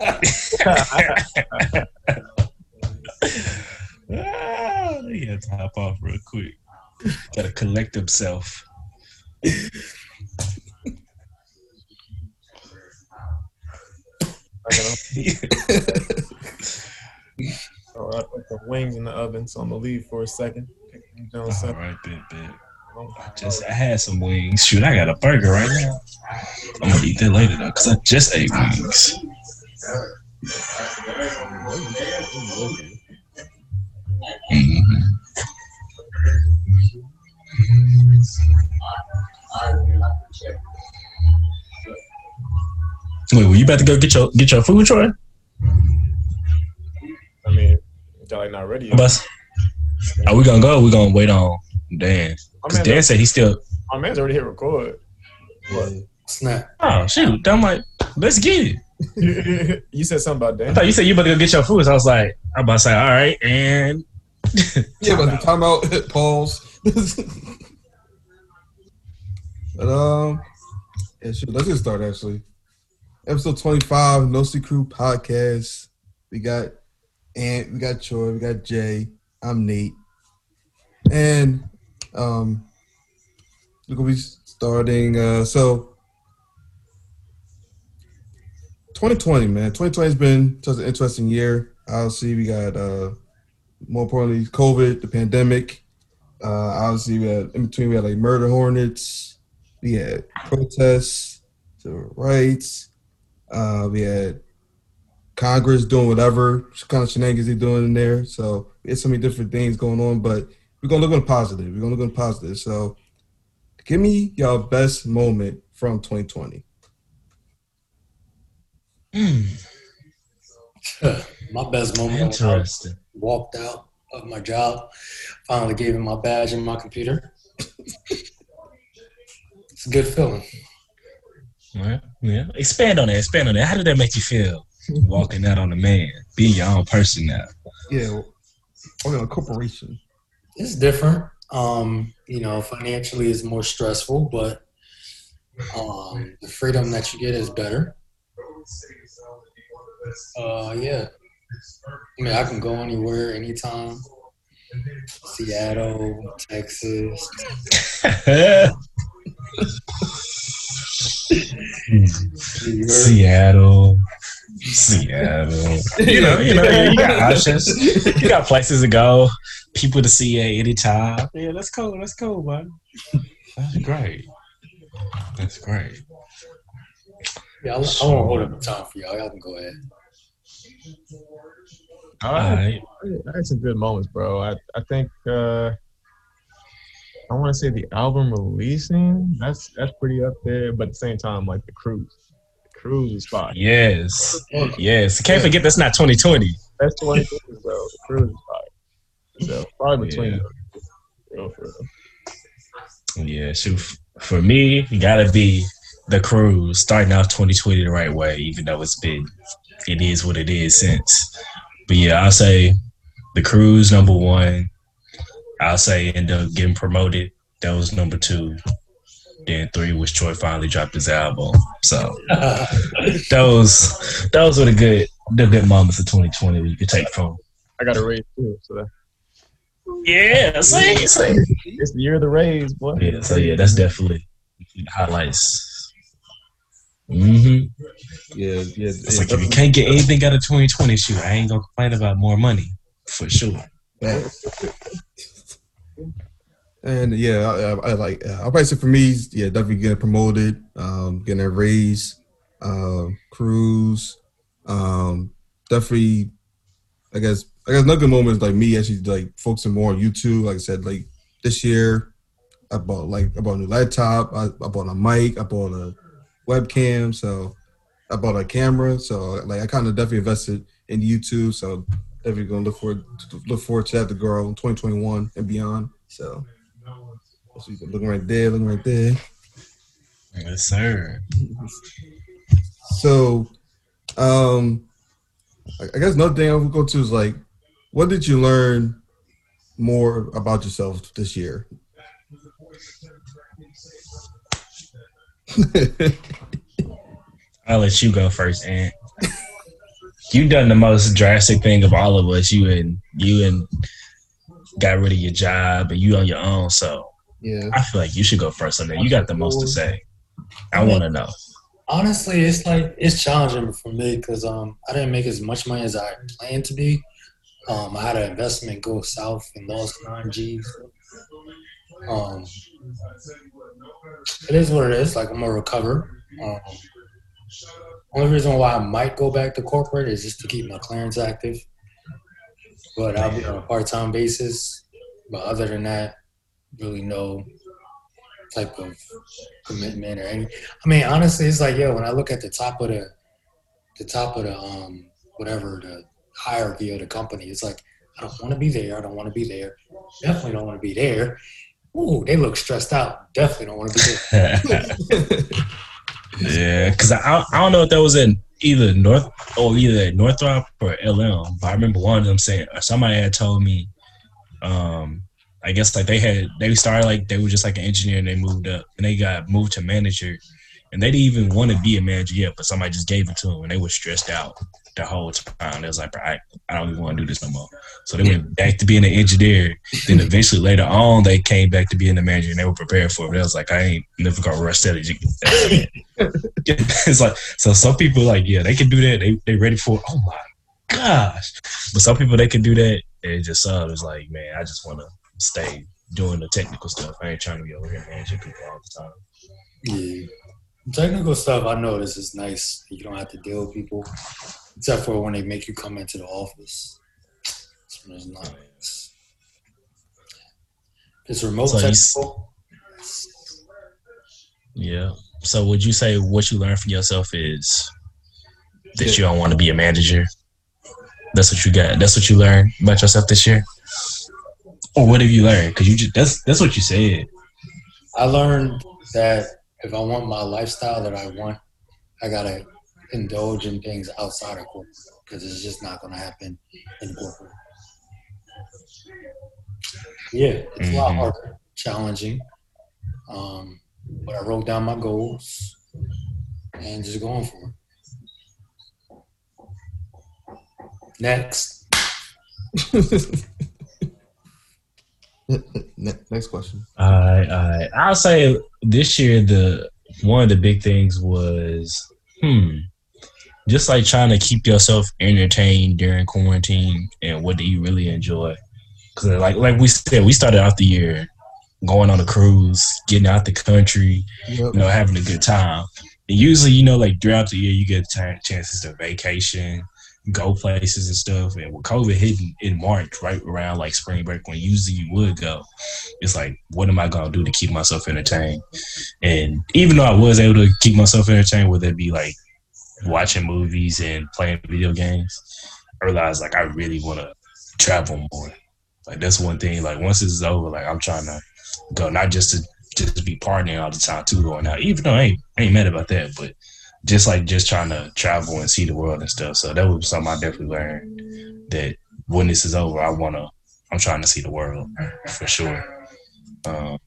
ah, he had to hop off real quick. Gotta collect himself. All right, put the wings in the oven, so I'm gonna leave for a second. All right, bit, bit. I just I had some wings. Shoot, I got a burger right now. I'm gonna eat that later though, cause I just ate wings. Mhm. Wait, were you about to go get your get your food, Troy? I mean, y'all like not ready. Yet. Bus. Are we gonna go? Or we gonna wait on Dan? Because Dan said he still. my man's already hit record. What? Snap. Oh shoot! I'm like, let's get it. You said something about that. I thought you said you about to go get your food. So I was like, I'm about to say, all right, and Yeah, but the timeout pause. but um, yeah, shoot, let's get started. Actually, episode twenty-five, No See Crew podcast. We got Ant, we got Troy, we got Jay. I'm Nate, and um, we're gonna be starting. Uh, so. 2020, man. 2020 has been such an interesting year. Obviously, we got uh, more importantly, COVID, the pandemic. Uh, obviously, we had in between we had like murder hornets, we had protests, civil rights, uh, we had Congress doing whatever kind of shenanigans they're doing in there. So it's so many different things going on, but we're gonna look on positive. We're gonna look on positive. So give me your best moment from 2020. My best moment. when I interesting. walked out of my job. Finally gave him my badge and my computer. it's a good feeling. Yeah, yeah. Expand on that. Expand on that. How did that make you feel? Walking out on the man, being your own person now. Yeah, okay, a corporation. It's different. Um, you know, financially is more stressful, but um, the freedom that you get is better. Uh, yeah. I mean, I can go anywhere, anytime. Seattle, Texas. Seattle. Seattle. You know, you know, you got options. You got places to go, people to see at any time. Yeah, let's go. Let's go, man. That's great. That's great. Yeah, I, I won't hold up the time for y'all. Y'all can go ahead. All All right. right. I had some good moments, bro. I I think uh, I want to say the album releasing. That's that's pretty up there, but at the same time, like the cruise, the cruise is fire. Yes. Yes. Can't forget that's not 2020. That's twenty things, bro. The cruise is fire. So probably between Yeah. those. Real for. Yeah, shoot. For me, you gotta be the cruise starting off 2020 the right way, even though it's been, it is what it is since. But yeah, I'll say the cruise number one. I'll say end up getting promoted. That was number two. Then three was Troy finally dropped his album. So those those were the good the good moments of 2020 that you could take from. I got a raise too, so that, Yeah, see, see. it's the year of the raise, boy. Yeah, so yeah, that's definitely highlights. Mm-hmm. Yeah, yeah. It's like if you can't get anything out of 2020, shoot, I ain't gonna complain about more money for sure. And yeah, I, I, I like. Uh, I'll probably say for me, yeah, definitely getting promoted, um, getting a raise, uh, cruise, um, definitely. I guess I guess another good moment is like me actually like focusing more on YouTube. Like I said, like this year, I bought like I bought a new laptop. I, I bought a mic. I bought a webcam. So I bought a camera. So like I kind of definitely invested in YouTube. So definitely gonna look forward to, look forward to that to grow in 2021 and beyond. So. So you can look right there, looking right there. Yes, sir. So, um, I I guess another thing I would go to is like, what did you learn more about yourself this year? I'll let you go first, Ant. you done the most drastic thing of all of us. You and you and got rid of your job and you on your own. So Yeah. I feel like you should go first on that. You got the most to say. I want to know. Honestly, it's like it's challenging for me because um I didn't make as much money as I planned to be. Um, I had an investment go south and lost nine G's. Um, it is what it is. Like I'm gonna recover. Um, only reason why I might go back to corporate is just to keep my clearance active. But I'll be on a part-time basis. But other than that, really no type of commitment or any. I mean, honestly, it's like yo. When I look at the top of the, the top of the um whatever the hierarchy of the company, it's like I don't want to be there. I don't want to be there. Definitely don't want to be there. Ooh, they look stressed out. Definitely don't want to be there. yeah, because I, I don't know if that was in either North or either Northrop or LM, but I remember one of them saying or somebody had told me, um, I guess like they had they started like they were just like an engineer and they moved up and they got moved to manager and they didn't even want to be a manager yet, but somebody just gave it to them and they were stressed out the whole time. They was like, I, I don't even want to do this no more. So they went back to being an engineer. Then eventually later on they came back to being the manager and they were prepared for it. But I was like, I ain't never gonna rush that. it's like so some people like, yeah, they can do that. They they ready for it. Oh my gosh. But some people they can do that and it just uh it's like, man, I just wanna stay doing the technical stuff. I ain't trying to be over here managing people all the time. Yeah. Technical stuff, I notice is nice. You don't have to deal with people, except for when they make you come into the office. That's when it's not nice. It's remote So technical. Yeah. So would you say what you learned for yourself is that you don't want to be a manager? That's what you got. That's what you learned about yourself this year. Or what have you learned? Because you just that's that's what you said. I learned that if I want my lifestyle that I want, I gotta indulge in things outside of corporate because it's just not gonna happen in corporate. Yeah, it's a lot Mhm. harder, challenging. Um, but I wrote down my goals and just going for it. Next, Next question. I I I'll say this year the one of the big things was hmm just like trying to keep yourself entertained during quarantine and what do you really enjoy? Because like like we said, we started out the year going on a cruise, getting out the country, Yep. you know, having a good time. And usually, you know, like throughout the year, you get ch- chances to vacation, go places and stuff. And with COVID hitting in March, right around like spring break, when usually you would go, it's like, what am I gonna do to keep myself entertained? And even though I was able to keep myself entertained, whether it be like watching movies and playing video games, I realized like I really want to travel more. Like that's one thing. Like once this is over, like I'm trying to go not just to just be partying all the time too going out. Even though I ain't, I ain't mad about that, but just like just trying to travel and see the world and stuff. So that was something I definitely learned that when this is over, I wanna I'm trying to see the world for sure. Um,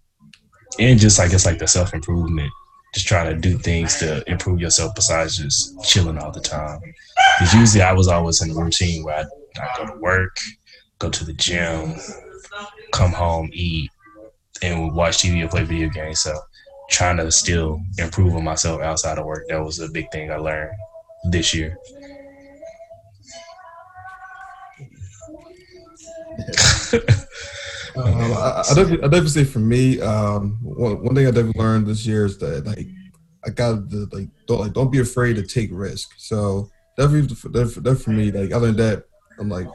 and just like it's like the self improvement, just trying to do things to improve yourself besides just chilling all the time. Because usually I was always in a routine where I, I go to work, go to the gym, come home, eat, and watch TV or play video games. So trying to still improve on myself outside of work, that was a big thing I learned this year. Um, I, I, definitely, I definitely say for me, um, one, one thing I definitely learned this year is that like I got to like don't like don't be afraid to take risk. So definitely, definitely, for me, like other than that, I'm like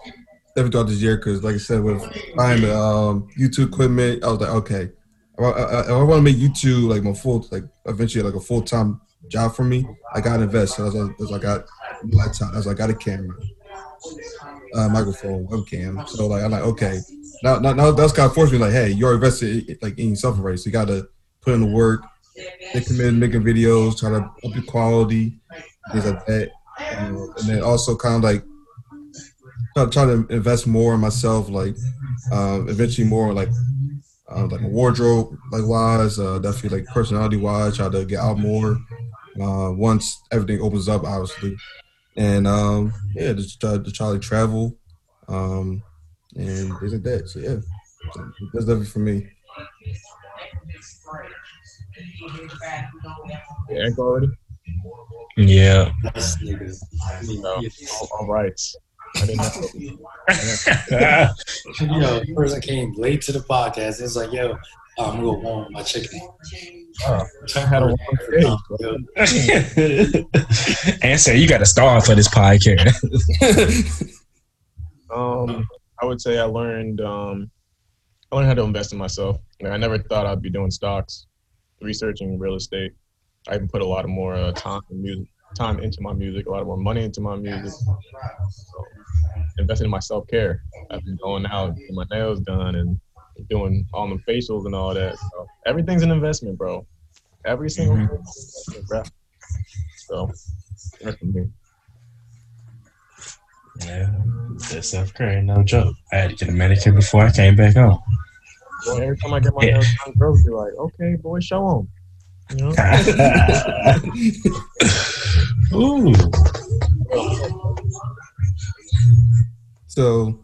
definitely throughout this year because like I said with buying the um, YouTube equipment, I was like okay, I, I, I want to make YouTube like my full like eventually like a full time job for me. I got to invest. So that's, that's I got a laptop. That's I got a camera, uh, microphone, webcam. So like I'm like okay now, now, now that's kind of forced me like, hey, you're invested like in yourself already, so you got to put in the work, get committed, making videos, try to up your quality, things like that, you and then also kind of like try, try to invest more in myself, like um, eventually more like uh, like wardrobe like wise, uh, definitely like personality wise, try to get out more uh, once everything opens up, obviously. and um, yeah, just try to try to travel, um, and things like that. So yeah, so that's definitely for me. Yeah, already. Yeah. This nigga. No. All, all right. I didn't know. you know, the person came late to the podcast. It's like, yo, I'm gonna warm my chicken. Oh, I had a long day. And say you got to star for this podcast. Um, I would say I learned um, I learned how to invest in myself. I never thought I'd be doing stocks, researching real estate. I even put a lot of more uh, time in music, time into my music, a lot of more money into my music. So, investing in my self care. I've been going out, getting my nails done, and doing all the facials and all that. So everything's an investment, bro. Every single Mhm. thing, bro. So that's for me. Yeah, that's self care, no joke. I had to get a manicure before I came back home. Well, every time I get my Yeah. nails done, girls be like, "Okay, boy, show them." You know. Ooh. So,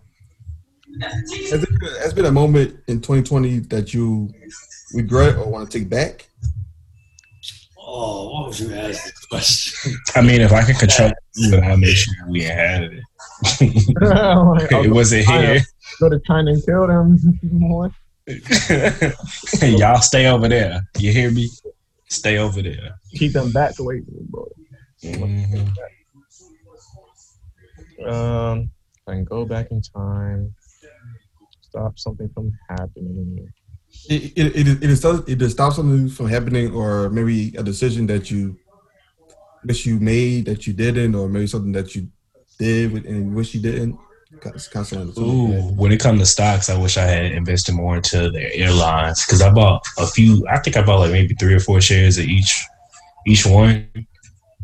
has, it, been- has been a moment in 2020 that you regret or want to take back? oh, what would you ask this question? I mean, if I could control it, I'll make sure we had it. Like, it wasn't here. go to China and kill them. Y'all stay over there. You hear me? Stay over there. Keep them back away from me, bro. Mhm. Um, I can go back in time, stop something from happening. It it it, it, is, it is stop something from happening, or maybe a decision that you wish you made that you didn't, or maybe something that you did and wish you didn't. Ooh, when it comes to stocks, I wish I had invested more into their airlines because I bought a few. I think I bought like maybe three or four shares of each each one,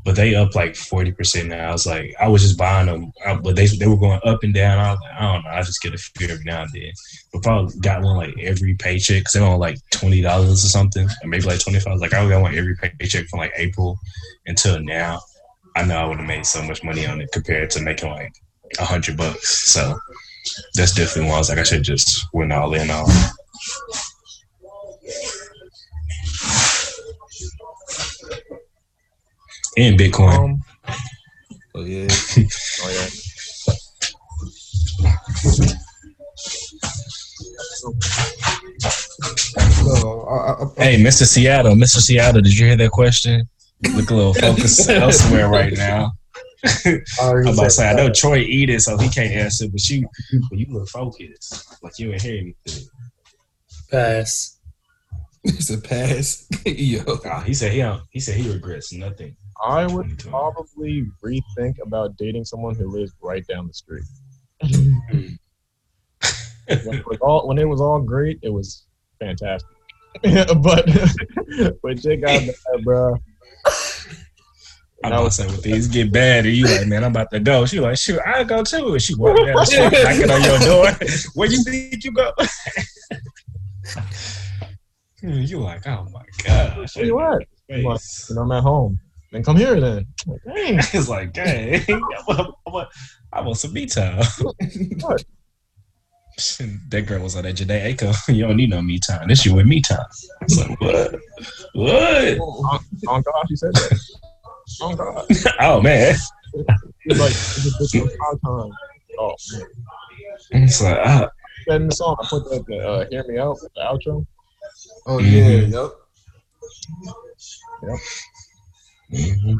but they up like forty percent now. I was like, I was just buying them, I, but they they were going up and down. I was like, I don't know. I just get a few every now and then. But probably got one like every paycheck because they on like twenty dollars or something, or maybe like twenty five. Like I got one every paycheck from like April until now. I know I would have made so much money on it compared to making like a hundred bucks. So that's definitely why I was like, I should just went all in on. And Bitcoin. Um, Oh yeah. oh yeah. So, I, I, I, Hey, Mr. Seattle, Mr. Seattle, did you hear that question? Look a little focus elsewhere right now. I'm about to say, I know Troy eat it, so he can't answer, but you, but you look focused, like you ain't hear anything. Pass. it's a pass. Yo. Ah, he said he don't, he said he regrets nothing. I would probably rethink about dating someone who lives right down the street. when, it was all, when it was all great, it was fantastic. but but Jake got bad, bro. I'm about to say, when things get bad, and you like, man, I'm about to go. She like, shoot, I go too. And she walk down the street, knocking on your door. Where you think you go? you like, oh my god. Where you at? I'm like, you know, I'm at home. Then come here then. I'm like, dang. It's like, dang, I want, I I some me time. What? that girl was on that Jhené Aiko. You don't need no me time. This you with me time. It's like, what? What? On, on God, she said that. On God. Oh man. She's like, it's just time. Oh, man. It's like, That in the song, I put that, the, uh, Hear Me Out, the outro. Oh yeah. Mhm. Yep. mhm.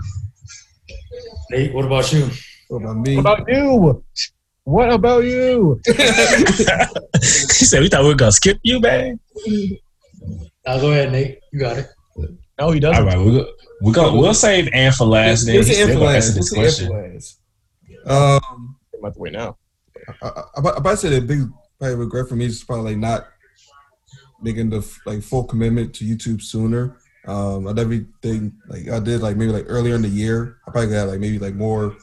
Nate, what about you? What about me? What about you? What about you? he said, we thought we were gonna skip you, man. Now go ahead, Nate. You got it. No, he doesn't. right, we'll we'll go. We'll save Ann for last. Then Let's He's say still gonna influence. answer Let's this say question. influence. Um, I'm about to wait now. I, I, I about to say the big probably regret for me is probably like not making the like full commitment to YouTube sooner. Um, I did everything like I did like maybe like earlier in the year. I probably got like maybe like more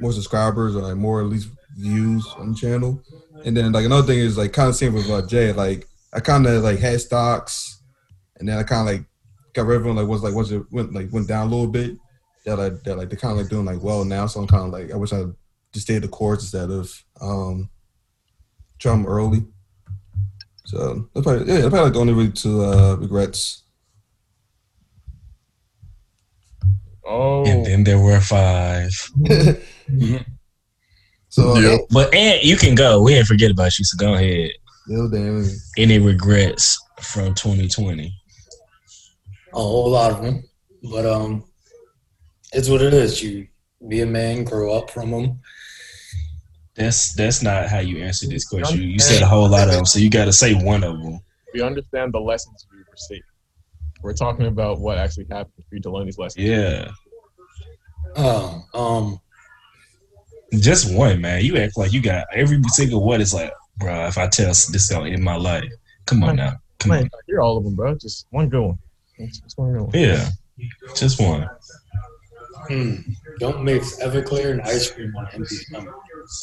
more subscribers or like more at least views on the channel. And then like another thing is like kind of same with uh, Jay. Like I kind of like had stocks, and then I kind of like got rid of them. Like was like was it went like went down a little bit, that like that like they're kind of like doing like well now. So I'm kind of like I wish I just stayed the course instead of um drum early. So that's probably yeah, that's probably like the only really two uh, regrets. Oh, And then there were five. So Yeah. yeah. But and you can go. We ain't forget about you. So go ahead. Still damn. Any regrets from 2020? A whole lot of them, but um, it's what it is. You be a man, grow up from them. That's that's not how you answer this question. You said a whole lot of them, so you got to say one of them. we understand the lessons we received. We're talking about what actually happened for you to learn these lessons. Yeah, Oh, um, just one, man. You act like you got every single one. It's like, bro, if I tell this is gonna end my life. Come on now, come I on. ain't gotta hear all of them, bro. Just one good one. Just one good one. Yeah, just one. hmm, don't mix Everclear and ice cream on empty stomach.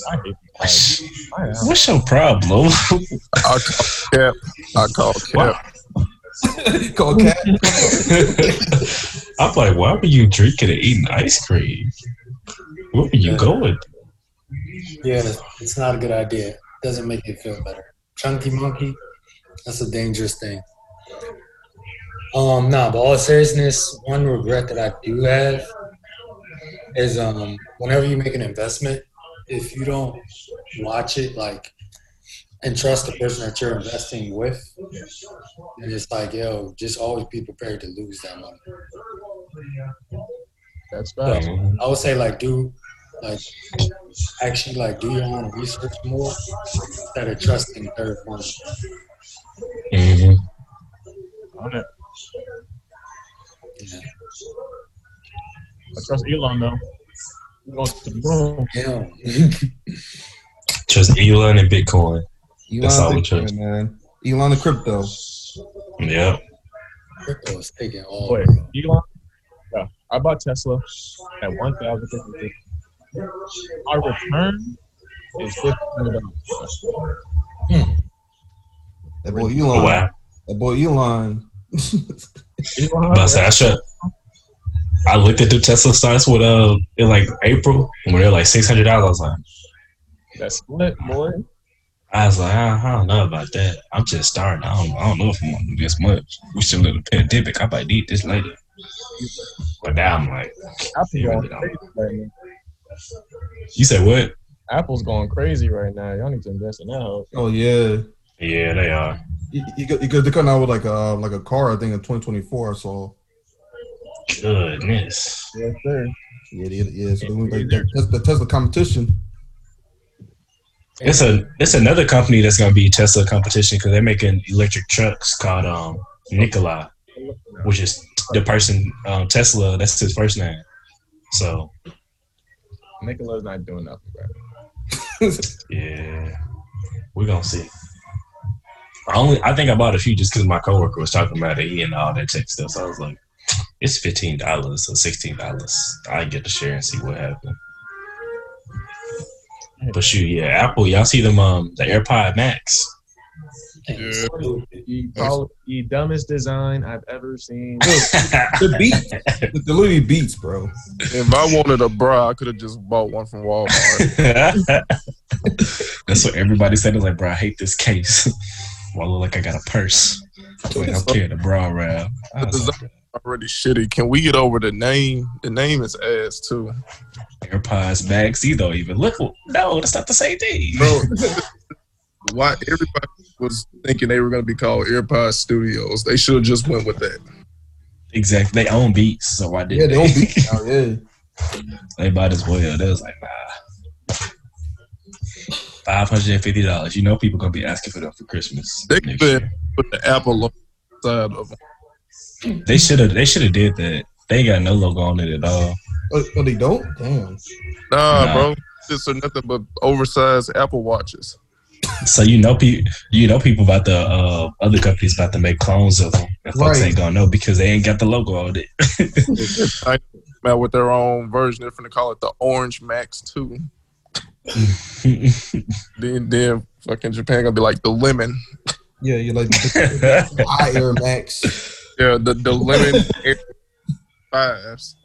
I hate these guys. I am. What's your problem? I call cap. I call cap. Call cat. I'm like, why were you drinking and eating ice cream? Where were you going? Yeah, it's not a good idea. Doesn't make it feel better. Chunky monkey, that's a dangerous thing. Um, nah, but all seriousness, one regret that I do have is um whenever you make an investment, if you don't watch it like and trust the person that you're investing with, then it's like, yo, just always be prepared to lose that money. That's facts. I would say like do like actually like do your own research more instead of trusting third parties. hmm On it. I trust Elon though. He goes to the moon. Yeah. Just Elon and Bitcoin. That's all we Elon, trust. man. Elon the crypto. Yep. Crypto is taking all. Boy. Elon. Yeah, I bought Tesla at one thousand fifty. Our return is fifteen hundred dollars. That boy Oh, Elon. wow. That boy Elon. Elon, But I said I should. I looked at the Tesla stocks with uh in like April when they're like six hundred dollars. I was Like that's split, boy. I was like, I, I don't know about that. I'm just starting. I don't, I don't know if I want to do this much. We still in a pandemic. I might need this later. But now I'm like, Apple going crazy right now. you said what? Apple's going crazy right now. Y'all need to invest in that. Oh yeah. Yeah, they are. You, you, you, got- they're coming out with like a like a car. I think in 2024. So Goodness. Yes, sir. yeah, they, yeah. So they, like, the, the Tesla competition. It's a it's another company that's gonna be Tesla competition because they're making electric trucks called um Nikola, which is the person um, Tesla. That's his first name. So Nikola's not doing nothing, bro. yeah, we're gonna see. I only I think I bought a few just because my coworker was talking about it. He and all that tech stuff. So I was like, it's fifteen dollars or sixteen dollars. I get to share and see what happens. But shoot, yeah, Apple. Y'all see them um the AirPod Max. Yeah. so- The, probably the dumbest design I've ever seen. The beats. the, the literally beats, bro. If I wanted a bra, I could have just bought one from Walmart. That's what everybody said. They're like, bro, I hate this case. well, I look like I got a purse. Like I'm carrying a bra around. I was like, Already shitty. Can we get over the name? The name is ass too, AirPods Max. You don't even look. No, that's not the same thing. bro. Why everybody was thinking they were gonna be called AirPod Studios? They should have just went with that. Exactly. They own Beats, so why didn't they don't beat now. Yeah. they might as well. They was like, nah. Five hundred and fifty dollars. You know, people gonna be asking for them for Christmas. They could put the Apple on the side of them. They should have. They should have did that. They got no logo on it at all. Oh, oh, they don't. Damn. Nah, Nah. bro. This are nothing but oversized Apple watches. So you know, pe- you know, people about the uh, other companies about to make clones of them, and folks Right. ain't gonna know because they ain't got the logo on it. I come out with their own version. They're finna call it the Orange Max too. Then, then fucking Japan gonna be like the lemon. Yeah, you're like the, the Air Max. Yeah, the the lemon. Air- fives.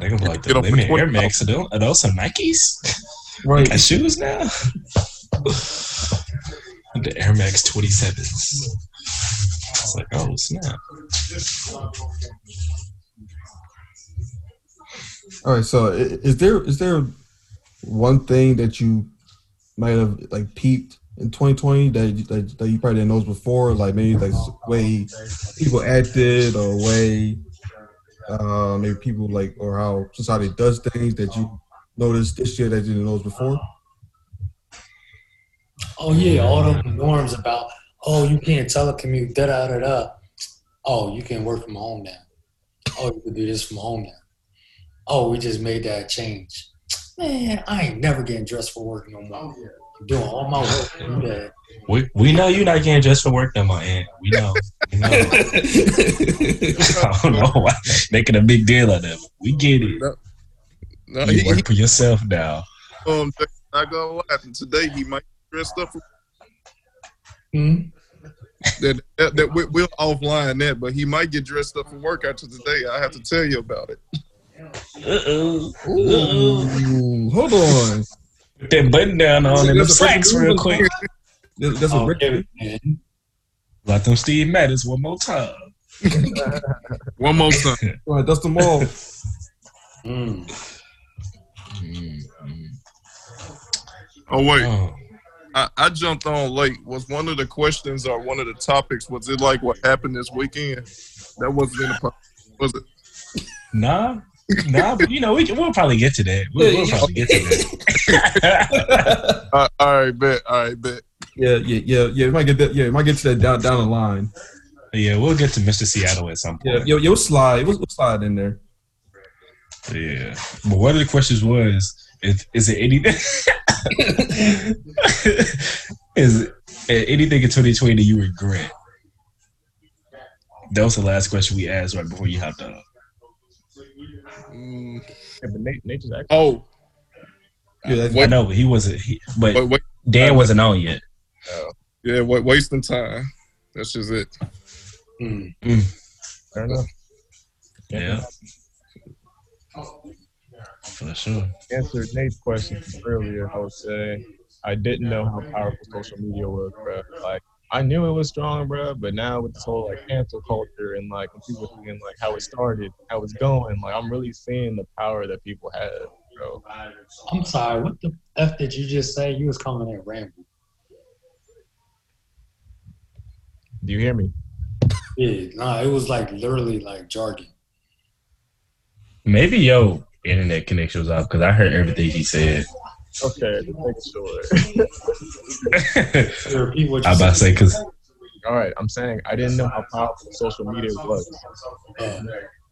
They gonna like the Get them for limit Air $20. Max. Are those, are those some Nikes? Right. Got shoes now. the Air Max 27s. It's like, oh snap. All right. So, is there is there one thing that you might have like peeped in 2020 that you, that, that you probably didn't notice before? Like maybe like way people acted or way uh, maybe people like or how society does things that you noticed this year that you didn't notice before. Oh yeah, all those norms about oh you can't telecommute, da da da da. Oh, you can work from home now. Oh, you can do this from home now. Oh, we just made that change. Man, I ain't never getting dressed for work no more. I'm doing all my work in bed. We we know you're not getting dressed for work no more, Aunt. We know. We know. I don't know why making a big deal of that. We get it. No, You he, he work for yourself now. um, not gonna lie. Today he might dress up for Hmm? that. That, that we, we'll offline that, but he might get dressed up for work after today. I have to tell you about it. Uh-oh. Uh-oh. Ooh, hold on. Put that button down on and them There's a slacks real quick. There's, there's a Oh, break- yeah, man. Like them Steve Maddens one more time. One more time. All right, dust them all. Hmm. Oh wait, Oh. I, I jumped on late. Was one of the questions or one of the topics? Was it like what happened this weekend? That wasn't in the. po- Was it? Nah, nah, but you know, we can, we'll probably get to that. We'll, we'll probably get to that. Uh, all right, bet. All right, bet. Yeah, yeah, yeah, yeah. It might get that. Yeah, it might get to that down down the line. yeah, we'll get to Mr. Seattle at some Yeah, point. yo, yo, slide. We'll, we'll slide in there. Yeah. But one of the questions was, is, is it anything? is it anything in 2020 that you regret? That was the last question we asked right before you hopped on. Mm, Yeah, but Nate, Nature's actually oh, Yeah, I know, but he wasn't. He, but wait, wait. Dan wasn't on yet. Yeah, wait, wasting time. That's just it. Hmm. fair enough. Yeah. For sure. answered Nate's question earlier, I would say I didn't know how powerful social media was, bro. Like I knew it was strong, bro, but now with this whole like cancel culture and like when people seeing like how it started, how it's going, like I'm really seeing the power that people have, bro. I'm sorry, what the F did you just say? You was coming in ramble. Do you hear me? Yeah, nah, it was like literally like jargon. Maybe yo internet connection was off because I heard everything he said. Okay, just making sure. I repeat what you was about to say because All right, I'm saying I didn't know how powerful social media was. Yeah.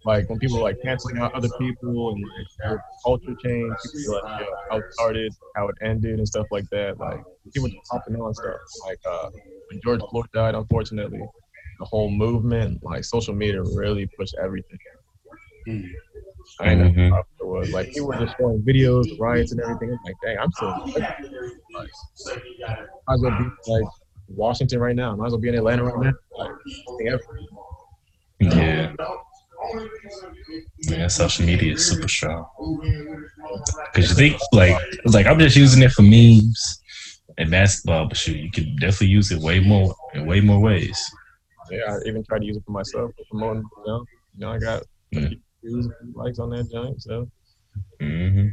Like when people were like canceling out other people and like culture change, people were like, yo, how it started, how it ended, and stuff like that. Like people just popping on stuff. Like uh, when George Floyd died, unfortunately, the whole movement, like social media, really pushed everything. Hmm. I didn't know how powerful it was. Like people were just showing videos, of riots, and everything. I'm like, dang, I'm still. Like, might as well be like Washington right now. Might as well be in Atlanta right now. Like, yeah, yeah, social media is super strong. Because you think like like I'm just using it for memes and basketball, but shoot, you can definitely use it way more in way more ways. Yeah, I even tried to use it for myself for promoting. You know, you know, I got Yeah. Views and likes on that joint. So hmm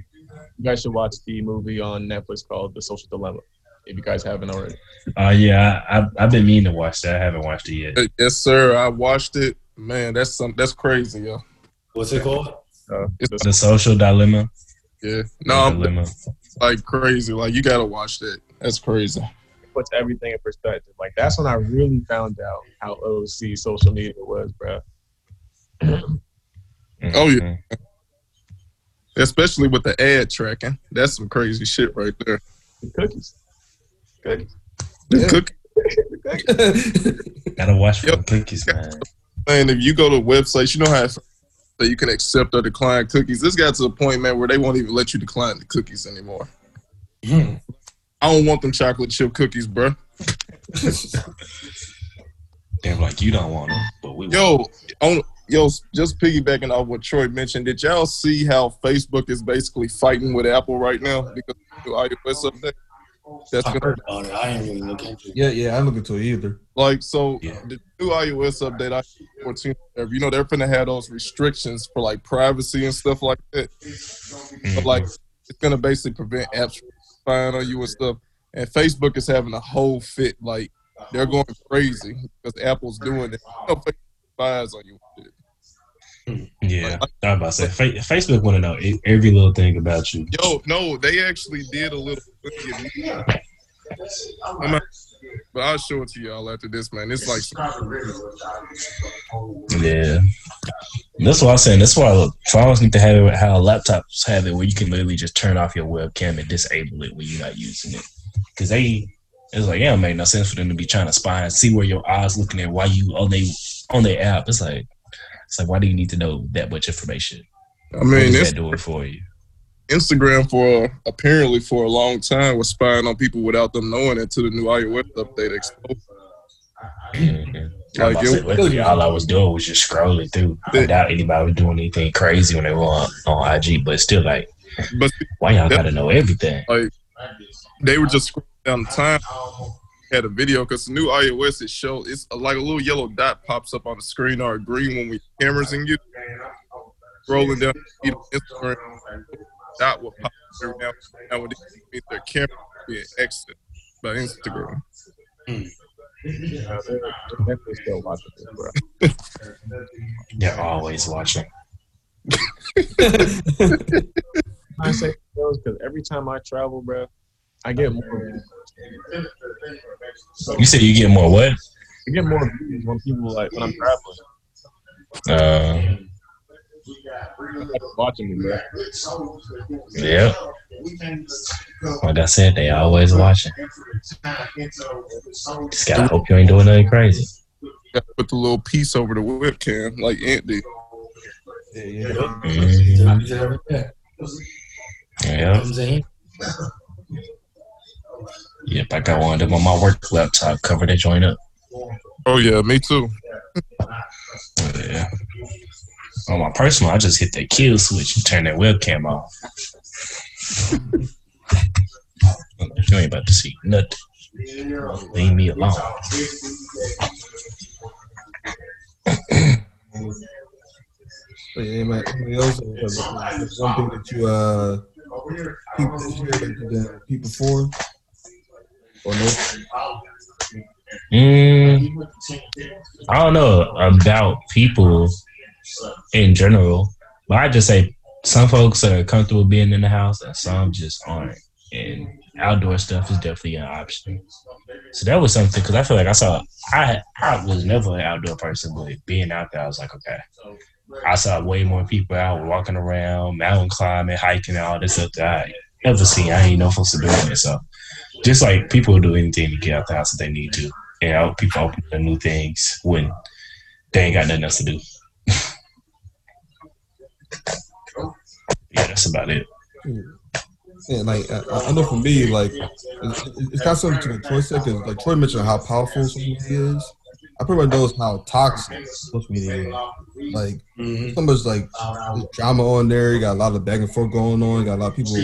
you guys should watch the movie on Netflix called The Social Dilemma. If you guys haven't already, Oh yeah, I, I, I've been meaning to watch that. I haven't watched it yet. Yes, sir. I watched it. Man, that's some. That's crazy, yo. What's it called? uh, It's- The social dilemma. Yeah. No, dilemma. like crazy. Like you gotta watch that. That's crazy. puts everything in perspective. Like that's when I really found out how OC social media was, bro. Oh, yeah. Mhm. Especially with the ad tracking. That's some crazy shit right there. The cookies, cookies, The Yeah. cook Gotta watch for Yep. the cookies, man. And if you go to websites, you know how that you can accept or decline cookies. This got to the point, man, where they won't even let you decline the cookies anymore. Hmm. I don't want them chocolate chip cookies, bro. They're like, you don't want them, but we. Yo, on yo, just piggybacking off what Troy mentioned, did y'all see how Facebook is basically fighting with Apple right now because of the iOS update? That's I heard about it. I ain't really look into it. Yeah, yeah, I don't look into it either. like so Yeah. the new iOS update, I 14, you know, they're gonna have those restrictions for like privacy and stuff like that. But like mm-hmm. it's gonna basically prevent apps from spying on you and stuff. And Facebook is having a whole fit, like they're going crazy because Apple's doing it. You know, Facebook spies on you. Yeah, I was about to say Fa- Facebook want to know every little thing about you. Yo, no, they actually did a little. I'm not- but I'll show it to y'all after this, man. It's like Yeah, that's what I'm saying. That's why phones need to have it how laptops have it, where you can literally just turn off your webcam and disable it when you're not using it. Because they, it's like yeah, it make no sense for them to be trying to spy and see where your eyes looking at while you on they on their app. It's like it's like why do you need to know that much information? I mean, that do it for you? Instagram for apparently for a long time was spying on people without them knowing until the new iOS update exposed. Mhm. Like, it- all I was doing was just scrolling through. I doubt anybody was doing anything crazy when they were on, on IG, but still, like, But why y'all gotta know everything? Like, they were just scrolling down the time. Had a video because the new iOS it show it's like a little yellow dot pops up on the screen or a green when we cameras in you. Scrolling down you know, Instagram, dot will pop up every now and then when it means their camera being exited by Instagram. Yeah, they're, they're still watching this, bro. They're always watching. I say those because every time I travel, bro, I get more. You said you get more what? I get more views when people like when I'm traveling. Uh, Like, watching me, bro. yeah. Like I said, they always watching. Just gotta hope you ain't doing nothing crazy. Gotta Put the little piece over the webcam like Ant did. Yeah, yeah. Mhm. Yeah. Yeah. Yep, I got one of them on my work laptop. Cover that joint up. Oh yeah, me too. Yeah. On my personal, I just hit that kill switch and turn that webcam off. you ain't about to see nothing. Leave me alone. But yeah, man. Anybody else? uh, There's one thing that you uh keep this year that you didn't keep before, or no? Mm, I don't know about people in general, but I just say some folks are comfortable being in the house and some just aren't. And outdoor stuff is definitely an option. So that was something because I feel like I saw I I was never an outdoor person, but being out there, I was like, okay. I saw way more people out walking around, mountain climbing, hiking, and all this stuff that I never seen. I ain't no folks doing it. So just like people who do anything to get out the house if they need to. And I people open to new things when they ain't got nothing else to do. yeah, that's about it. Yeah, like I, I know for me, like it's, it's got something to what Troy said because like Troy mentioned how powerful social media is. I pretty much knows how toxic social media is. Like Mhm. so much like drama on there. You got a lot of back and forth going on. You got a lot of people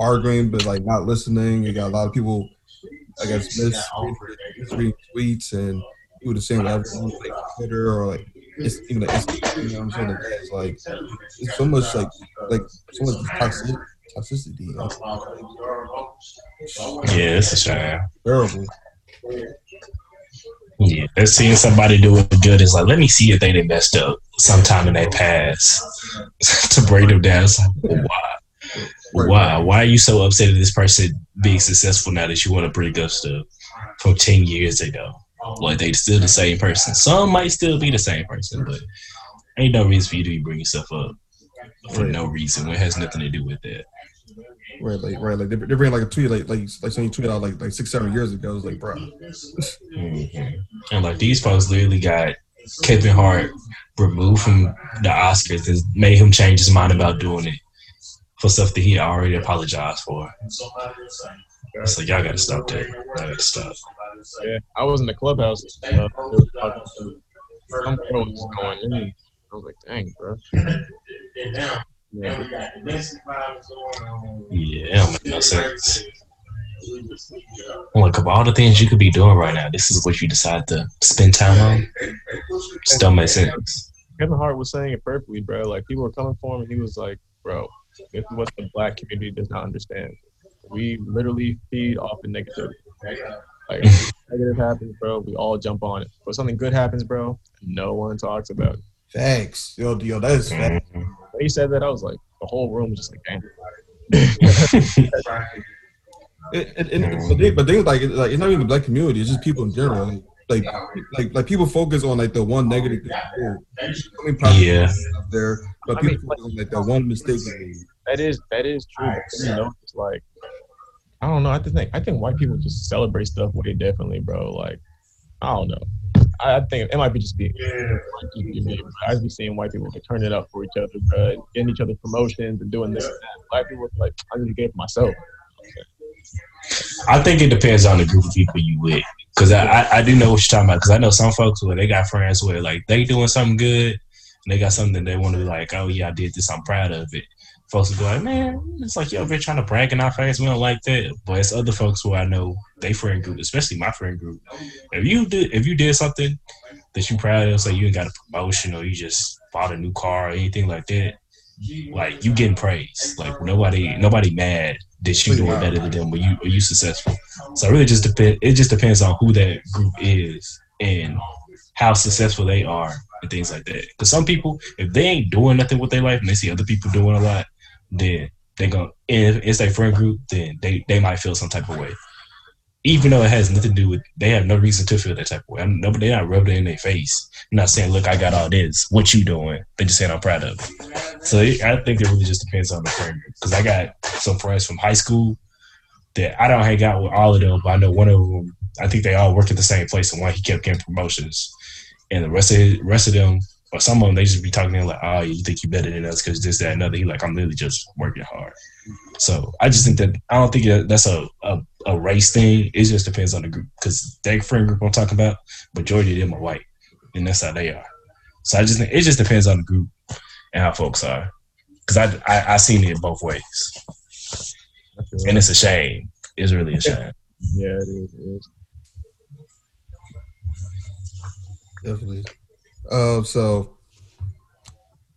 arguing but like not listening. You got a lot of people, I guess, miss misreading tweets and people the same whatever on like Twitter or like it's even like Instagram, you know what I'm saying? Like, it's like it's so much like like so much toxic toxicity. You know? Yeah, it's a shame. Terrible. Yeah, that's seeing somebody do it good is like, let me see if they did messed up sometime in their past to bring them down. It's like, well, why? Why? Why are you so upset at this person being successful now that you want to bring up stuff from 10 years ago? Like, they still the same person. Some might still be the same person, but ain't no reason for you to be bringing stuff up for no reason when it has nothing to do with that. Right, like right, like they, they bring like a tweet like like like something tweeted out like like six seven years ago. It's like, bro, Mhm. And like these folks literally got Kevin Hart removed from the Oscars and made him change his mind about doing it for stuff that he already apologized for. So y'all gotta stop that. Y'all gotta stop. Yeah, I was in the clubhouse. Uh, they were talking to- some girl was going in I was like, dang, bro. Yeah, it don't make no sense. Look, of all the things you could be doing right now, this is what you decide to spend time on. Just don't make sense. Kevin Hart was saying it perfectly, bro. Like people were coming for him, and he was like, "Bro, this is what the black community does not understand. We literally feed off the negativity. Like negative happens, bro, we all jump on it. But something good happens, bro, no one talks about it. Facts. Yo, yo, that is facts. Mhm. When he said that, I was like, the whole room was just like, damn. It, it, it, but they, but they like, like it's not even the black community. It's just people in general. Like, like, like, like people focus on like the one oh, negative thing. I mean, Yeah. there, but I mean, people focus on like the one mistake they. That is that is true. But then, you know, it's like I don't know. I think I think white people just celebrate stuff way differently, bro. Like I don't know. I, I think it might be just be I be seeing white people turn it up for each other, bro, getting each other promotions and doing this and that. Black people like I need to get it for myself. I think it depends on the group of people you with. Cause I, I, I do know what you're talking about. Cause I know some folks where they got friends where like they doing something good and they got something they want to be like, oh yeah, I did this, I'm proud of it. Folks will be like, man, it's like yo, we're trying to brag in our face. We don't like that. But it's other folks who I know they friend group, especially my friend group. If you did if you did something that you proud of, say you got a promotion or you just bought a new car or anything like that, like you getting praise. Like nobody nobody mad that you doing better than them or you or you successful. So it really just depend it just depends on who that group is and how successful they are and things like that. Because some people, if they ain't doing nothing with their life and they see other people doing a lot, then they go if it's their friend group, then they, they might feel some type of way. Even though it has nothing to do with they have no reason to feel that type of way. I'm, nobody they're not rubbing it in their face. I'm not saying, look, I got all this. What you doing? They just saying I'm proud of it. So it, I think it really just depends on the friend. Because I got some friends from high school that I don't hang out with all of them, but I know one of them. I think they all work at the same place, and one he kept getting promotions, and the rest of rest of them, or some of them, they just be talking to him like, "Oh, you think you're better than us because this, that, and other." He like, "I'm literally just working hard." So I just think that I don't think that that's a, a, a race thing. It just depends on the group because that friend group I'm talking about, majority of them are white, and that's how they are. So I just think it just depends on the group and how folks are. Because I, I I seen it both ways, and it's a shame. It's really a shame. Yeah, it is. It is. Definitely. Uh, so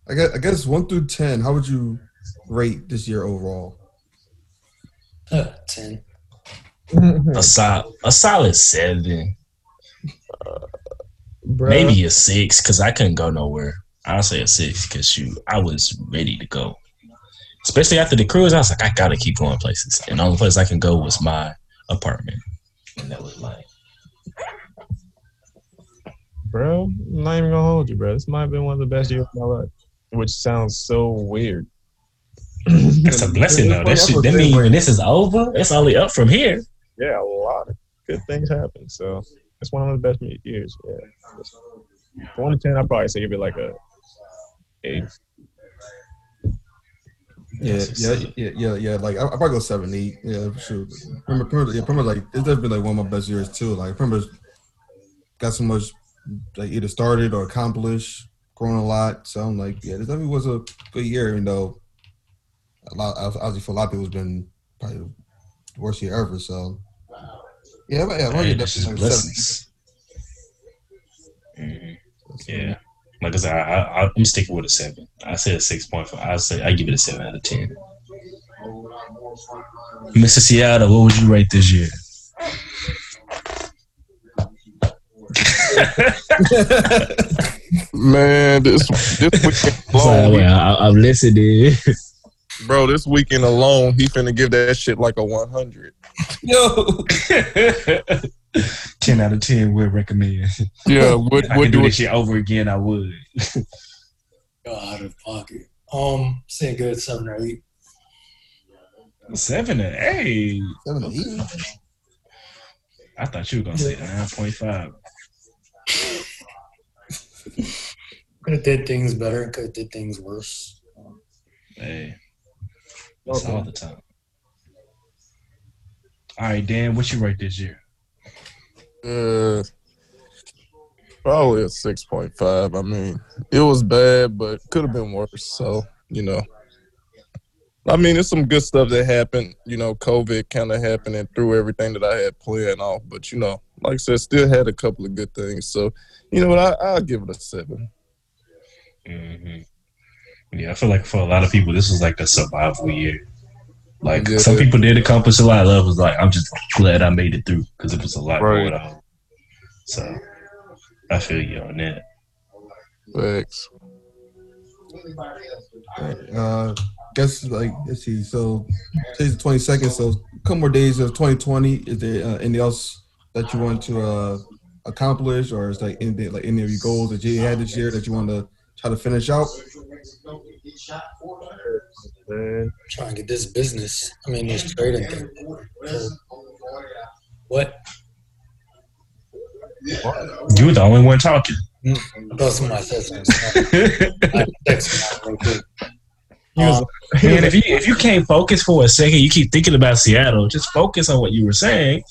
I guess, I guess one through ten, how would you rate this year overall? Uh, Ten. A solid a solid seven, Bruh. maybe a six, because I couldn't go nowhere. I'll say a six because shoot, I was ready to go. Especially after the cruise, I was like, I gotta keep going places, and the only place I can go was my apartment, and that was like. Bro. I'm not even gonna hold you, bro. This might have been one of the best years of my life, which sounds so weird. That's a blessing, though. That shit. That mean when this is over, it's only up from here. yeah, a lot of good things happen. So it's one of the best years. Yeah. From one to ten, I'd probably say give it like a eight. Yeah, yeah, yeah, yeah, yeah. Like I, I probably go seven, eight. Yeah, for sure. Remember, remember, yeah, remember like it's definitely like one of my best years too. Like remember, got so much like either started or accomplished, grown a lot. So I'm like, yeah, this definitely was a good year. Even though a lot, obviously for a lot of people, it's been probably the worst year ever. So yeah, but yeah, I'm Hey, gonna this is like seven. blessings. Mhm. Yeah. Like I said, I, I, I'm sticking with a seven. I said a six point five. I say I give it a seven out of ten. Mr. Seattle, what would you rate this year? Man, this this weekend Sorry, alone, wait, I, I'm listening. bro, this weekend alone, he finna give that shit like a 100. Yo, ten out of ten would recommend. Yeah, would I would do do this it. shit over again. I would. Go out of pocket. Um, say good seven or eight. Seven and eight. seven, and eight. I thought you were gonna say nine point five. Could have did things better. Could have did things worse. Hey, that's all the time. All right, Dan, what you rate this year? Uh, Probably a six point five. I mean, it was bad, but could have been worse. So you know, I mean, it's some good stuff that happened. You know, COVID kind of happened and threw everything that I had planned off. But you know, like I said, still had a couple of good things. So you know what, I, I'll give it a seven. hmm Yeah, I feel like for a lot of people, this was like a survival year. Like Yeah. some people did accomplish a lot. Love was like, I'm just glad I made it through because it was a lot Right. going on. So I feel you on that. Thanks. Uh, guess like let's see. So today's the twenty second. So a couple more days of twenty twenty. Is there uh, anything else that you want to uh, accomplish, or is like anything like any of your goals that you had this year that you want to try to finish out? Man, Trying to get this business. I mean, this trading thing. What? You were the only one talking. I thought somebody said something. I text him real quick. He was Um, Man, if you if you can't focus for a second, you keep thinking about Seattle. Just focus on what you were saying,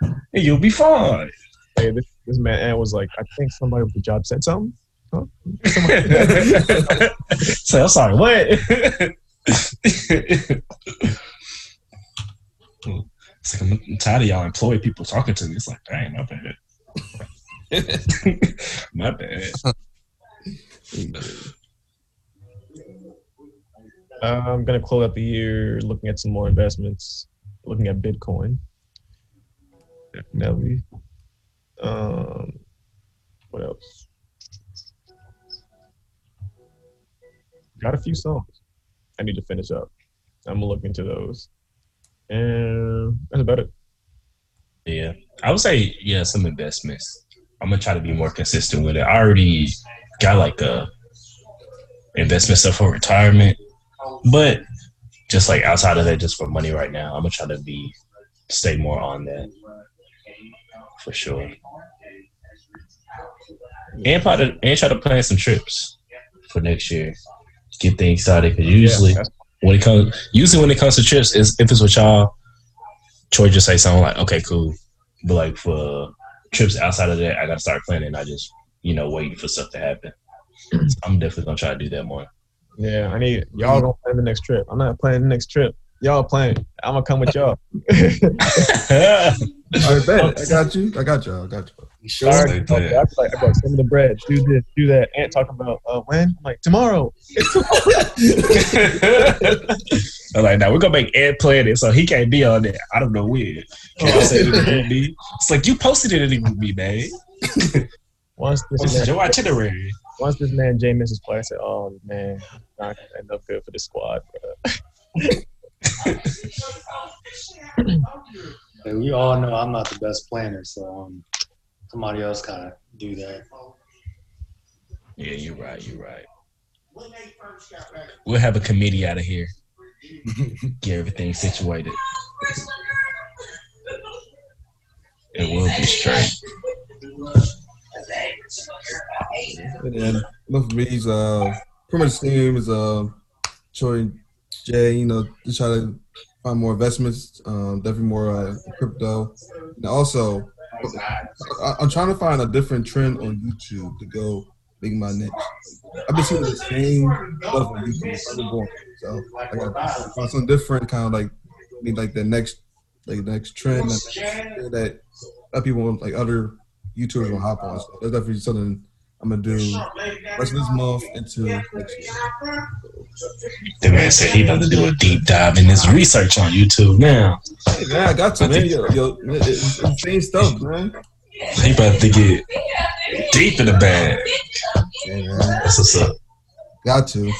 and you'll be fine. hey, this, this man Ant was like, I think somebody with the job said something. Huh? so I'm sorry. What? it's like I'm, I'm tired of y'all employee people talking to me. It's like, dang, my bad. my bad. Uh, I'm gonna close out the year looking at some more investments, looking at Bitcoin. Definitely. Um, what else? Got a few songs I need to finish up. I'm gonna look into those, and that's about it. Yeah, I would say yeah, some investments. I'm gonna try to be more consistent with it. I already got like a investment stuff for retirement, but just like outside of that, just for money right now, I'm gonna try to be stay more on that. For sure. And probably and try to plan some trips for next year. Get things started because usually Yeah, when it comes usually when it comes to trips is if it's with y'all Troy just say something like okay cool. But like for trips outside of that I gotta start planning. I just you know waiting for stuff to happen. So I'm definitely gonna try to do that more yeah, I need y'all gonna plan the next trip. I'm not planning the next trip. Y'all playing. I'm gonna come with y'all. All right, bet. I got you. I got you. I got you. You sure? Sorry, Like okay, that. I was like, I got some of the bread. Do this, do that. Ant talking about uh, when? I'm like tomorrow. I'm like now we're gonna make Ed plan it so he can't be on there I don't know when can I say it in the it's like you posted it in me, group meeting man Once this this is your itinerary once this man Jay misses play, I said, "Oh man, not gonna end up good for the squad." Bro. Hey, we all know I'm not the best planner, so um, somebody else gotta do that. yeah you're right you're right we'll have a committee out of here get everything situated it will be straight Look for me, uh pretty much the same as uh Troy Jay, you know, just try to find more investments, um, definitely more uh, crypto. And also I, I'm trying to find a different trend on YouTube to go make my niche. I've been seeing the same stuff on YouTube from. So I got to find some different kind of like need like the next like the next trend that, that people like other YouTubers will hop on. So that's definitely something I'm gonna do rest of this month into next year. the man said he about to do a deep dive in his research on youtube now Hey, man, I got to man. Yo, yo, it's insane stuff, man. he about to get deep in the bag Yeah, man. that's what's up Got to.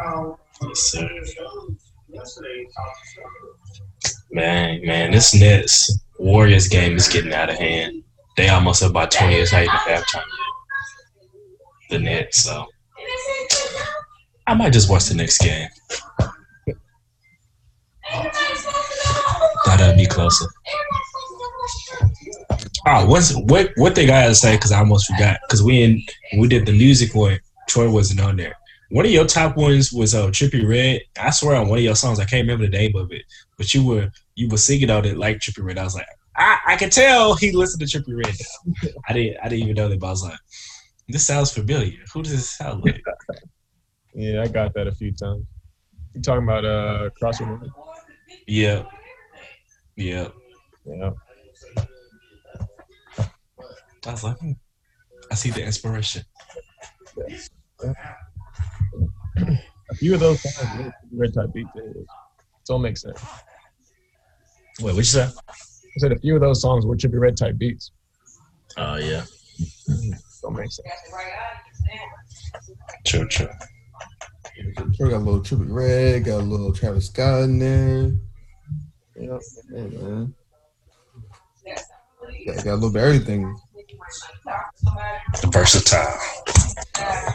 Oh, yes, sir. Man, man, this Nets Warriors game is getting out of hand. They almost up by 20. It's not even halftime yet. The Nets, so I might just watch the next game. That'll be closer. Oh, what's what? What had to say? Because I almost forgot. Because we in we did the music one. Troy wasn't on there. one of your top ones was uh, Trippie Redd. I swear on one of your songs, I can't remember the name of it, but you were you were singing on it like Trippie Redd. I was like, I, I can tell he listened to Trippie Redd. Now. I didn't I didn't even know that, but I was like, this sounds familiar. Who does this sound like? Yeah, I got that a few times. You talking about uh Cross Your yeah, yeah. Yeah. I was like, hmm, I see the inspiration. A few of those songs were red type beats. So it makes sense. Wait, what you say? I said a few of those songs were Trippie Redd type beats. Oh yeah, mm-hmm. So it makes sense. true, true. Sure got a little Trippie Redd, got a little Travis Scott in there. Yeah. Yeah, man. Got, got a little bit of everything. Versatile. I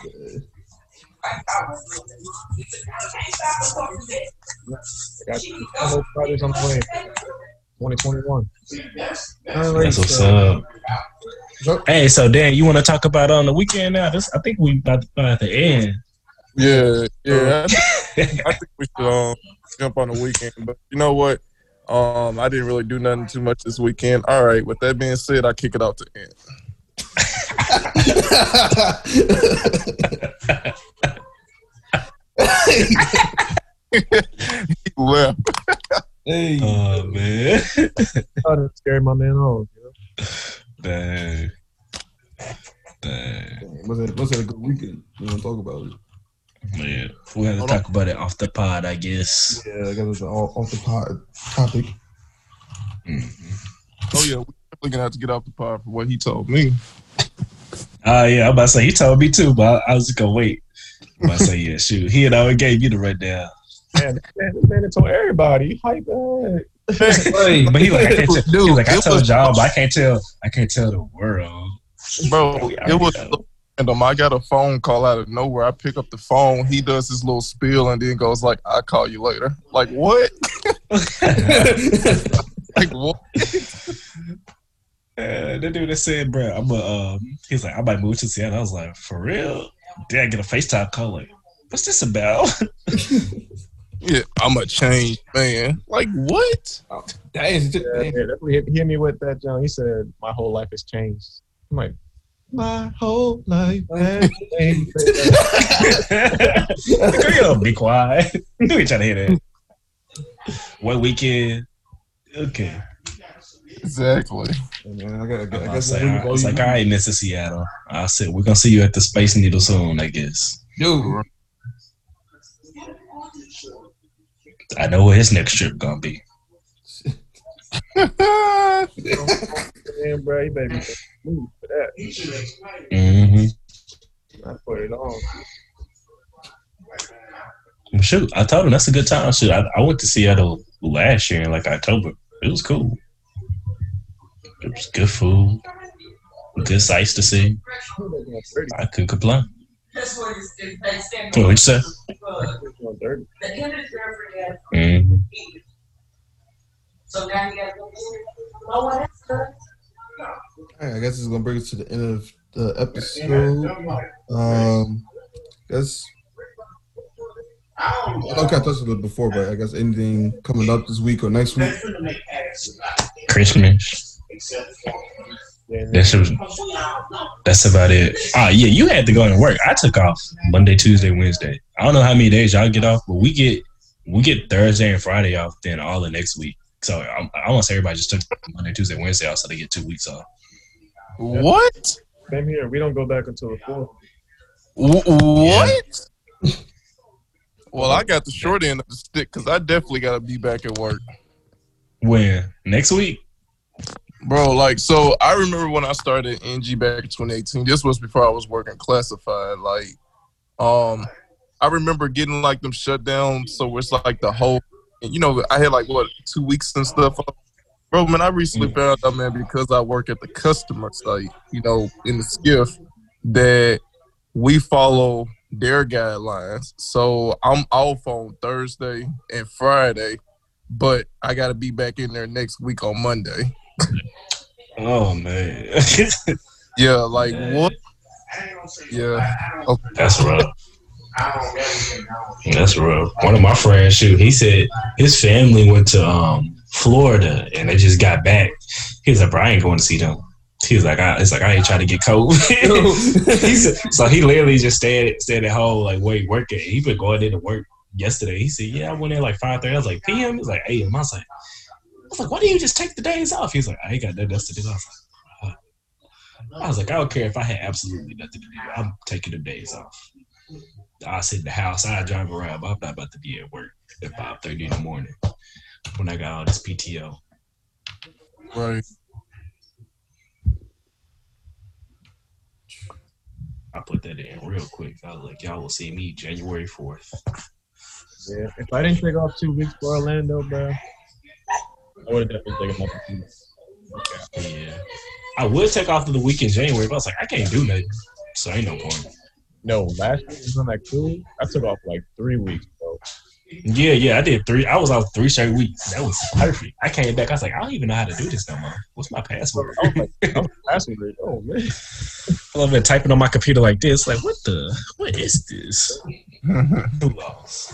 got two whole projects on the way. 2021. That's what's up. Hey, so Dan, you want to talk about on the weekend now? This, I think we about about the end. Yeah, yeah. I think, I think we should um, jump on the weekend. But you know what? Um, I didn't really do nothing too much this weekend. All right. With that being said, I kick it out to Ant. He left. hey, Oh man, I done scared my man off. You know? dang, dang, was it was it a good weekend? We want to talk about it. man. We have to Hold talk about it off the pod, I guess. Yeah, I got this off off the pod topic. Oh yeah, we definitely gonna have to get off the pod for what he told me. Uh yeah, I'm about to say he told me too, but I, I was just gonna wait. I'm about to say yeah, shoot, he had already gave you the rundown. Man, man, this man told everybody. Hype that. but he like I can't tell. he Dude, like I it told was- y'all, but I can't tell. I can't tell the world. Bro, it was I know. so random. I got a phone call out of nowhere. I pick up the phone. He does his little spiel and then goes like, "I'll call you later." Like what? Like what? Uh, the dude that said, bro, I'm a, um, he's like, I might move to Seattle. I was like, for real? Then I get a FaceTime call like, what's this about? Yeah, I'm a changed man. Like what? that is just, Yeah, yeah, that's hit me with that, John. He said, "My whole life has changed." I'm like, "My whole life has changed." Girl, be quiet. You ain't trying to hear that. One weekend. Okay. Exactly. man, I got, I got, I I was guess like, I was like, all right, Mr. Seattle. I said, we're going to see you at the Space Needle soon, I guess. Dude, I know where his next trip going to be. Man, bro, he better be smooth for that. hmm I put it on. Shoot, I told him that's a good time. Shoot, I, I went to Seattle last year in like October. It was cool. It was good food, good sights to see. I couldn't complain. That's what it's, it's like saying. What you say? On dirty. The end is there for that. hmm So now you got to go. No one else does. all right, I guess it's gonna bring us to the end of the episode. Um, guess I don't know I touched on it before, but I guess anything coming up this week or next week. Christmas. Yeah, That's that's about it. Ah, yeah, you had to go to work. I took off Monday, Tuesday, Wednesday. I don't know how many days y'all get off, but we get we get Thursday and Friday off. Then all the next week. So I, I want everybody just took Monday, Tuesday, Wednesday off, so they get two weeks off. What? Same here. We don't go back until the fourth. What? Well, I got the short end of the stick because I definitely got to be back at work, When next week? Bro. Like, so I remember when I started NG back in 2018. This was before I was working classified. Like, um, I remember getting like them shut down. So it's like the whole, you know, I had like what two weeks and stuff. Bro, man, I recently Mm. found out, man, because I work at the customer site, you know, in the SCIF, that we follow their guidelines. So I'm off on Thursday and Friday, but I got to be back in there next week on Monday. Oh man, Yeah, like what? Yeah. that's rough. That's rough. One of my friends, shoot, he said his family went to um Florida and they just got back. He was like, bro, I ain't going to see them. He was like, I, it's like I ain't trying to get COVID. he said, so he literally just stayed stayed at home, like wait, working. He been going into work yesterday. He said, yeah, I went in like five thirty. I was like, PM. He was like, AM. I was like, was like, why don't you just take the days off? He was like, I ain't got nothing else to do. I was like, "Huh." I was like, I don't care if I had absolutely nothing to do. I'm taking the days off. I sit in the house. I drive around. But I'm not about to be at work at five thirty in the morning when I got all this PTO. Right. I put that in real quick. I was like, y'all will see me January fourth. Yeah. If I didn't take off two weeks for Orlando, bro, I would have definitely taken off two weeks. Yeah, I would take off to the week in January, but I was like, I can't do nothing, so ain't no point. No, last year was on that cruise. I took off like three weeks, bro. Yeah, yeah, I did three. I was out three straight weeks. That was perfect. I came back. I was like, I don't even know how to do this no more. What's my password? I was like, I was fascinated. Oh man. I've been typing on my computer like this. Like, what the? What is this? Who lost?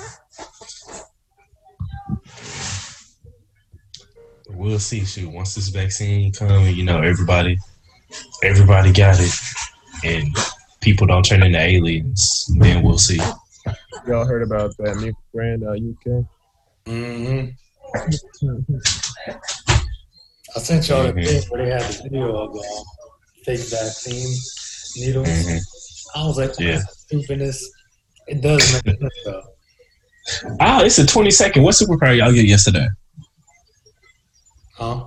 We'll see. Shoot, once this vaccine comes, you know, everybody, everybody got it, and people don't turn into aliens. Then we'll see. Y'all heard about that new brand, uh, UK? hmm I sent y'all the Mhm. thing where they had the video of uh, fake vaccine needles. Mhm. I was like, Yeah. yeah. stupidness. It does make sense though. Ah, it's a twenty second. What superpower y'all get yesterday? Huh?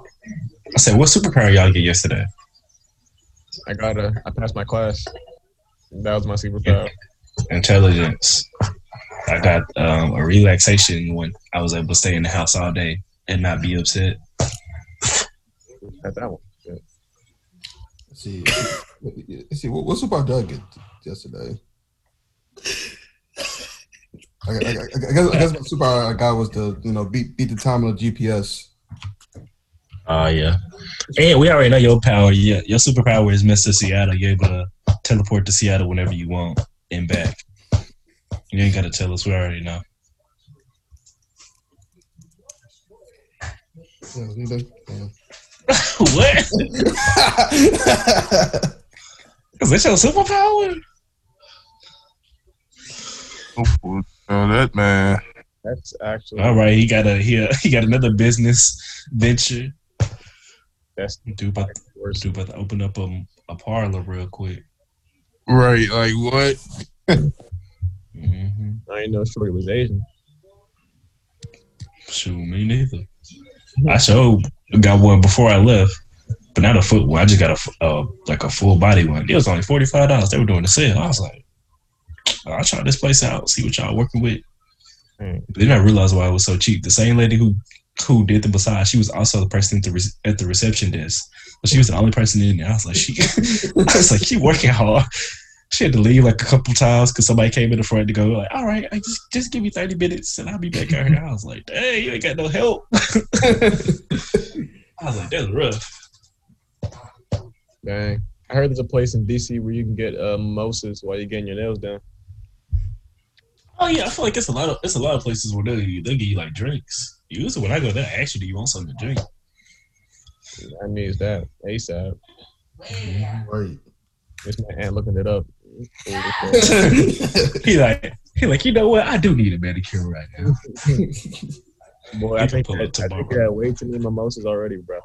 I said, what superpower y'all get yesterday? I got a. I passed my class. That was my superpower. Intelligence. I got um, a relaxation when I was able to stay in the house all day and not be upset. Got that one. Let's see. Let's see. What, what super did I get yesterday? I, I, I, I guess, I guess my super I got was to you know beat beat the time on the GPS. Oh yeah, and we already know your power. Yeah, your superpower is Mister Seattle. You're able to teleport to Seattle whenever you want and back. You ain't gotta tell us. We already know. Yeah, you know, yeah. what? Is that your superpower? Oh, that man. That's actually All right, he got a he, he got another business venture. That's Do about worse. do about to open up a, a parlor real quick. Right. Like what? hmm I ain't know Shorty was Asian. Shoot, me neither. I sure got one before I left, but not a foot one. I just got a f- uh, like a full body one. It was only forty five dollars. They were doing the sale. I was like, I'll try this place out, see what y'all working with. Mm. But then I realized why it was so cheap. The same lady who who did the massage, she was also the person at the re- at the reception desk. But she was the only person in there. I was like, she, I was like, she working hard. She had to leave like a couple times because somebody came in the front to go like, all right, I just just give me thirty minutes and I'll be back out here. I was like, dang, you ain't got no help. I was like, that's rough. Dang. I heard there's a place in DC where you can get uh, mimosas while you're getting your nails done. Oh yeah, I feel like it's a lot of it's a lot of places where they they give you like drinks. Usually when I go there, I actually, do you want something to drink? I need that ASAP. right. It's my aunt looking it up. He like he like you know what? I do need a manicure right now. Boy, I You can think, pull I, it I think tomorrow. you had way too many mimosas already, bro.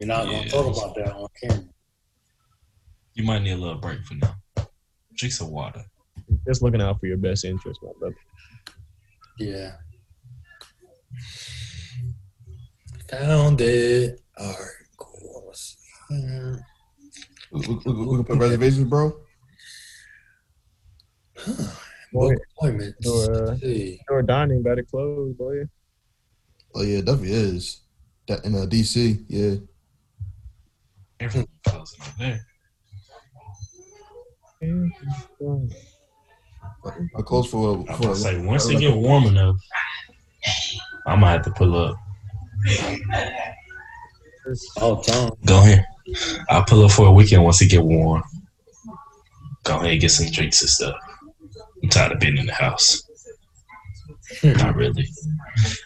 You're not gonna talk about that on camera. You might need a little break for now. Drink some water. Just looking out for your best interest, my brother. Yeah. Found it. All right, cool. Let's see. here. We, we, we, we can put reservations, bro. Boy, Book appointments. or, uh, Let's see. Your dining better close, boy. Oh yeah, it definitely is. That in uh, DC, yeah. Everything closing up there. I close for I for was say once it get warm enough, I might have to pull up. Oh, Tom. Go ahead. I'll pull up for a weekend once it get warm. Go ahead and get some drinks and stuff. I'm tired of being in the house. Not really.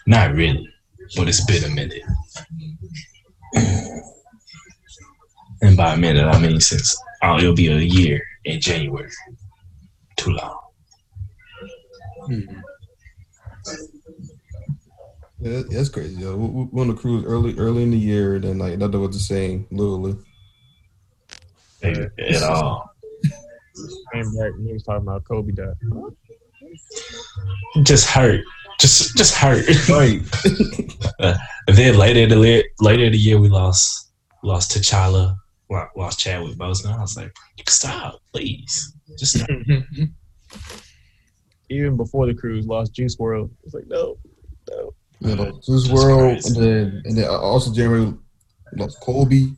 Not really. But it's been a minute. And by a minute, I mean since oh, it'll be a year in January. Too long. Mhm. Yeah, that's crazy. Yo. We, we went on the cruise early, early in the year, then like nothing was the same. Literally. At all. Came back and he was talking about Kobe died. Just hurt. Just just hurt. Right. And then later in the le- later in the year, we lost lost T'Challa, lost Chadwick Boseman. I was like, you can stop, please. Just stop. Even before the cruise, lost Juice WRLD. It's like no, no. You know, Juice That's World, and then and then also January lost Kobe.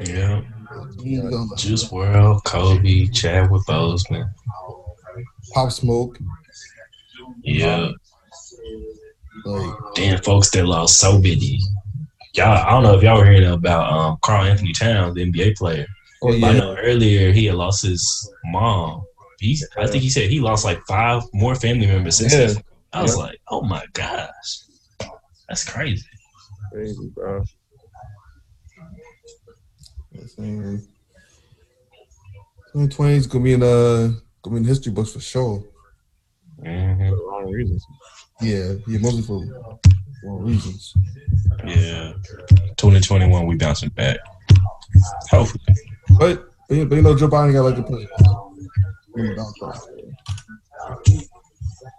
yeah. Yeah. Juice WRLD, Kobe, Chadwick Boseman. Pop Smoke. Yeah. Like Damn, folks that lost so many. Y'all, I don't know if y'all were hearing about um, Karl-Anthony Towns, the NBA player. oh yeah. I know earlier he had lost his mom. He, I think he said he lost like five more family members since. Yeah. Then. I was Yeah. like, oh my gosh, that's crazy. Crazy, bro. Twenty twenty is gonna be in uh gonna be in history books for sure. For hmm the wrong reasons. Yeah, yeah, mostly for wrong reasons. Yeah, 2021 we bouncing back. Hopefully, But but you, but you know Joe Biden got like a president.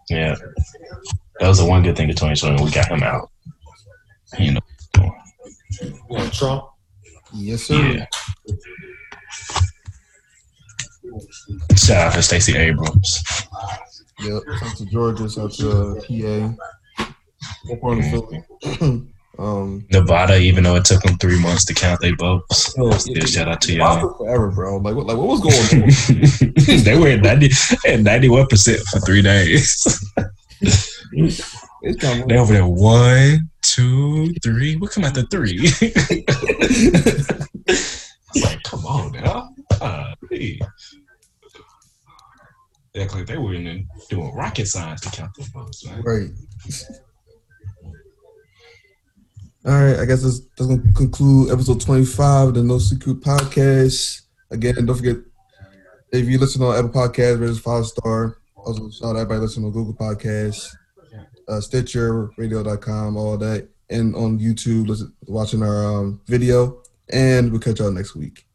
Yeah. That was the one good thing of 2020. We got him out. You know, Well, Trump. Yes, sir. yeah. Shout out to Stacey Abrams. Yep. Shout to Georgia, shout to uh, PA. One part of Philly. Um, Nevada, even though it took them three months to count their votes, Oh, still shout out to y'all. Forever, bro. Like what? Like what was going on? they were at 90 at 91 percent for three days. they over there one, two, three. We come after three. it's like, come on now. Uh, hey. They act like they were in doing rocket science to count the votes, right. All right, I guess that's, that's gonna conclude episode twenty-five of the No Secret Podcast. Again, don't forget if you listen on Apple Podcasts, rate us five star. Also, shout out everybody listening on Google Podcasts, uh, Stitcher, Radio.com, all that, and on YouTube, listen, watching our um, video. And we'll catch y'all next week.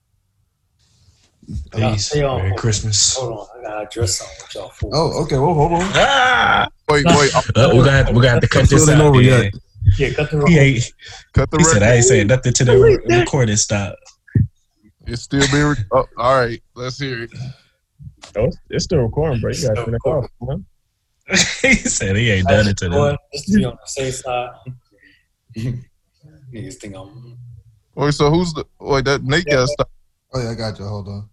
Peace. Hey, y'all. Merry Christmas. Hold on, I gotta address something with y'all for. Oh, okay. Well, hold on. Ah! Wait, wait. Uh, we're gonna have, we're gonna have to cut this out. over yet. Yeah, cut the He, ain't, Cut the he said. I ain't saying nothing to the re- recording stop. It's still being. Re- oh, all right, let's hear it. Oh, it's, it's still recording, bro. You gotta turn it off, man. he said he ain't done it to them. Boy, Just to be on the safe side. Niggas think I'm. Wait, so who's the? Wait, that Nate got to stop. Oh yeah, I got you. Hold on.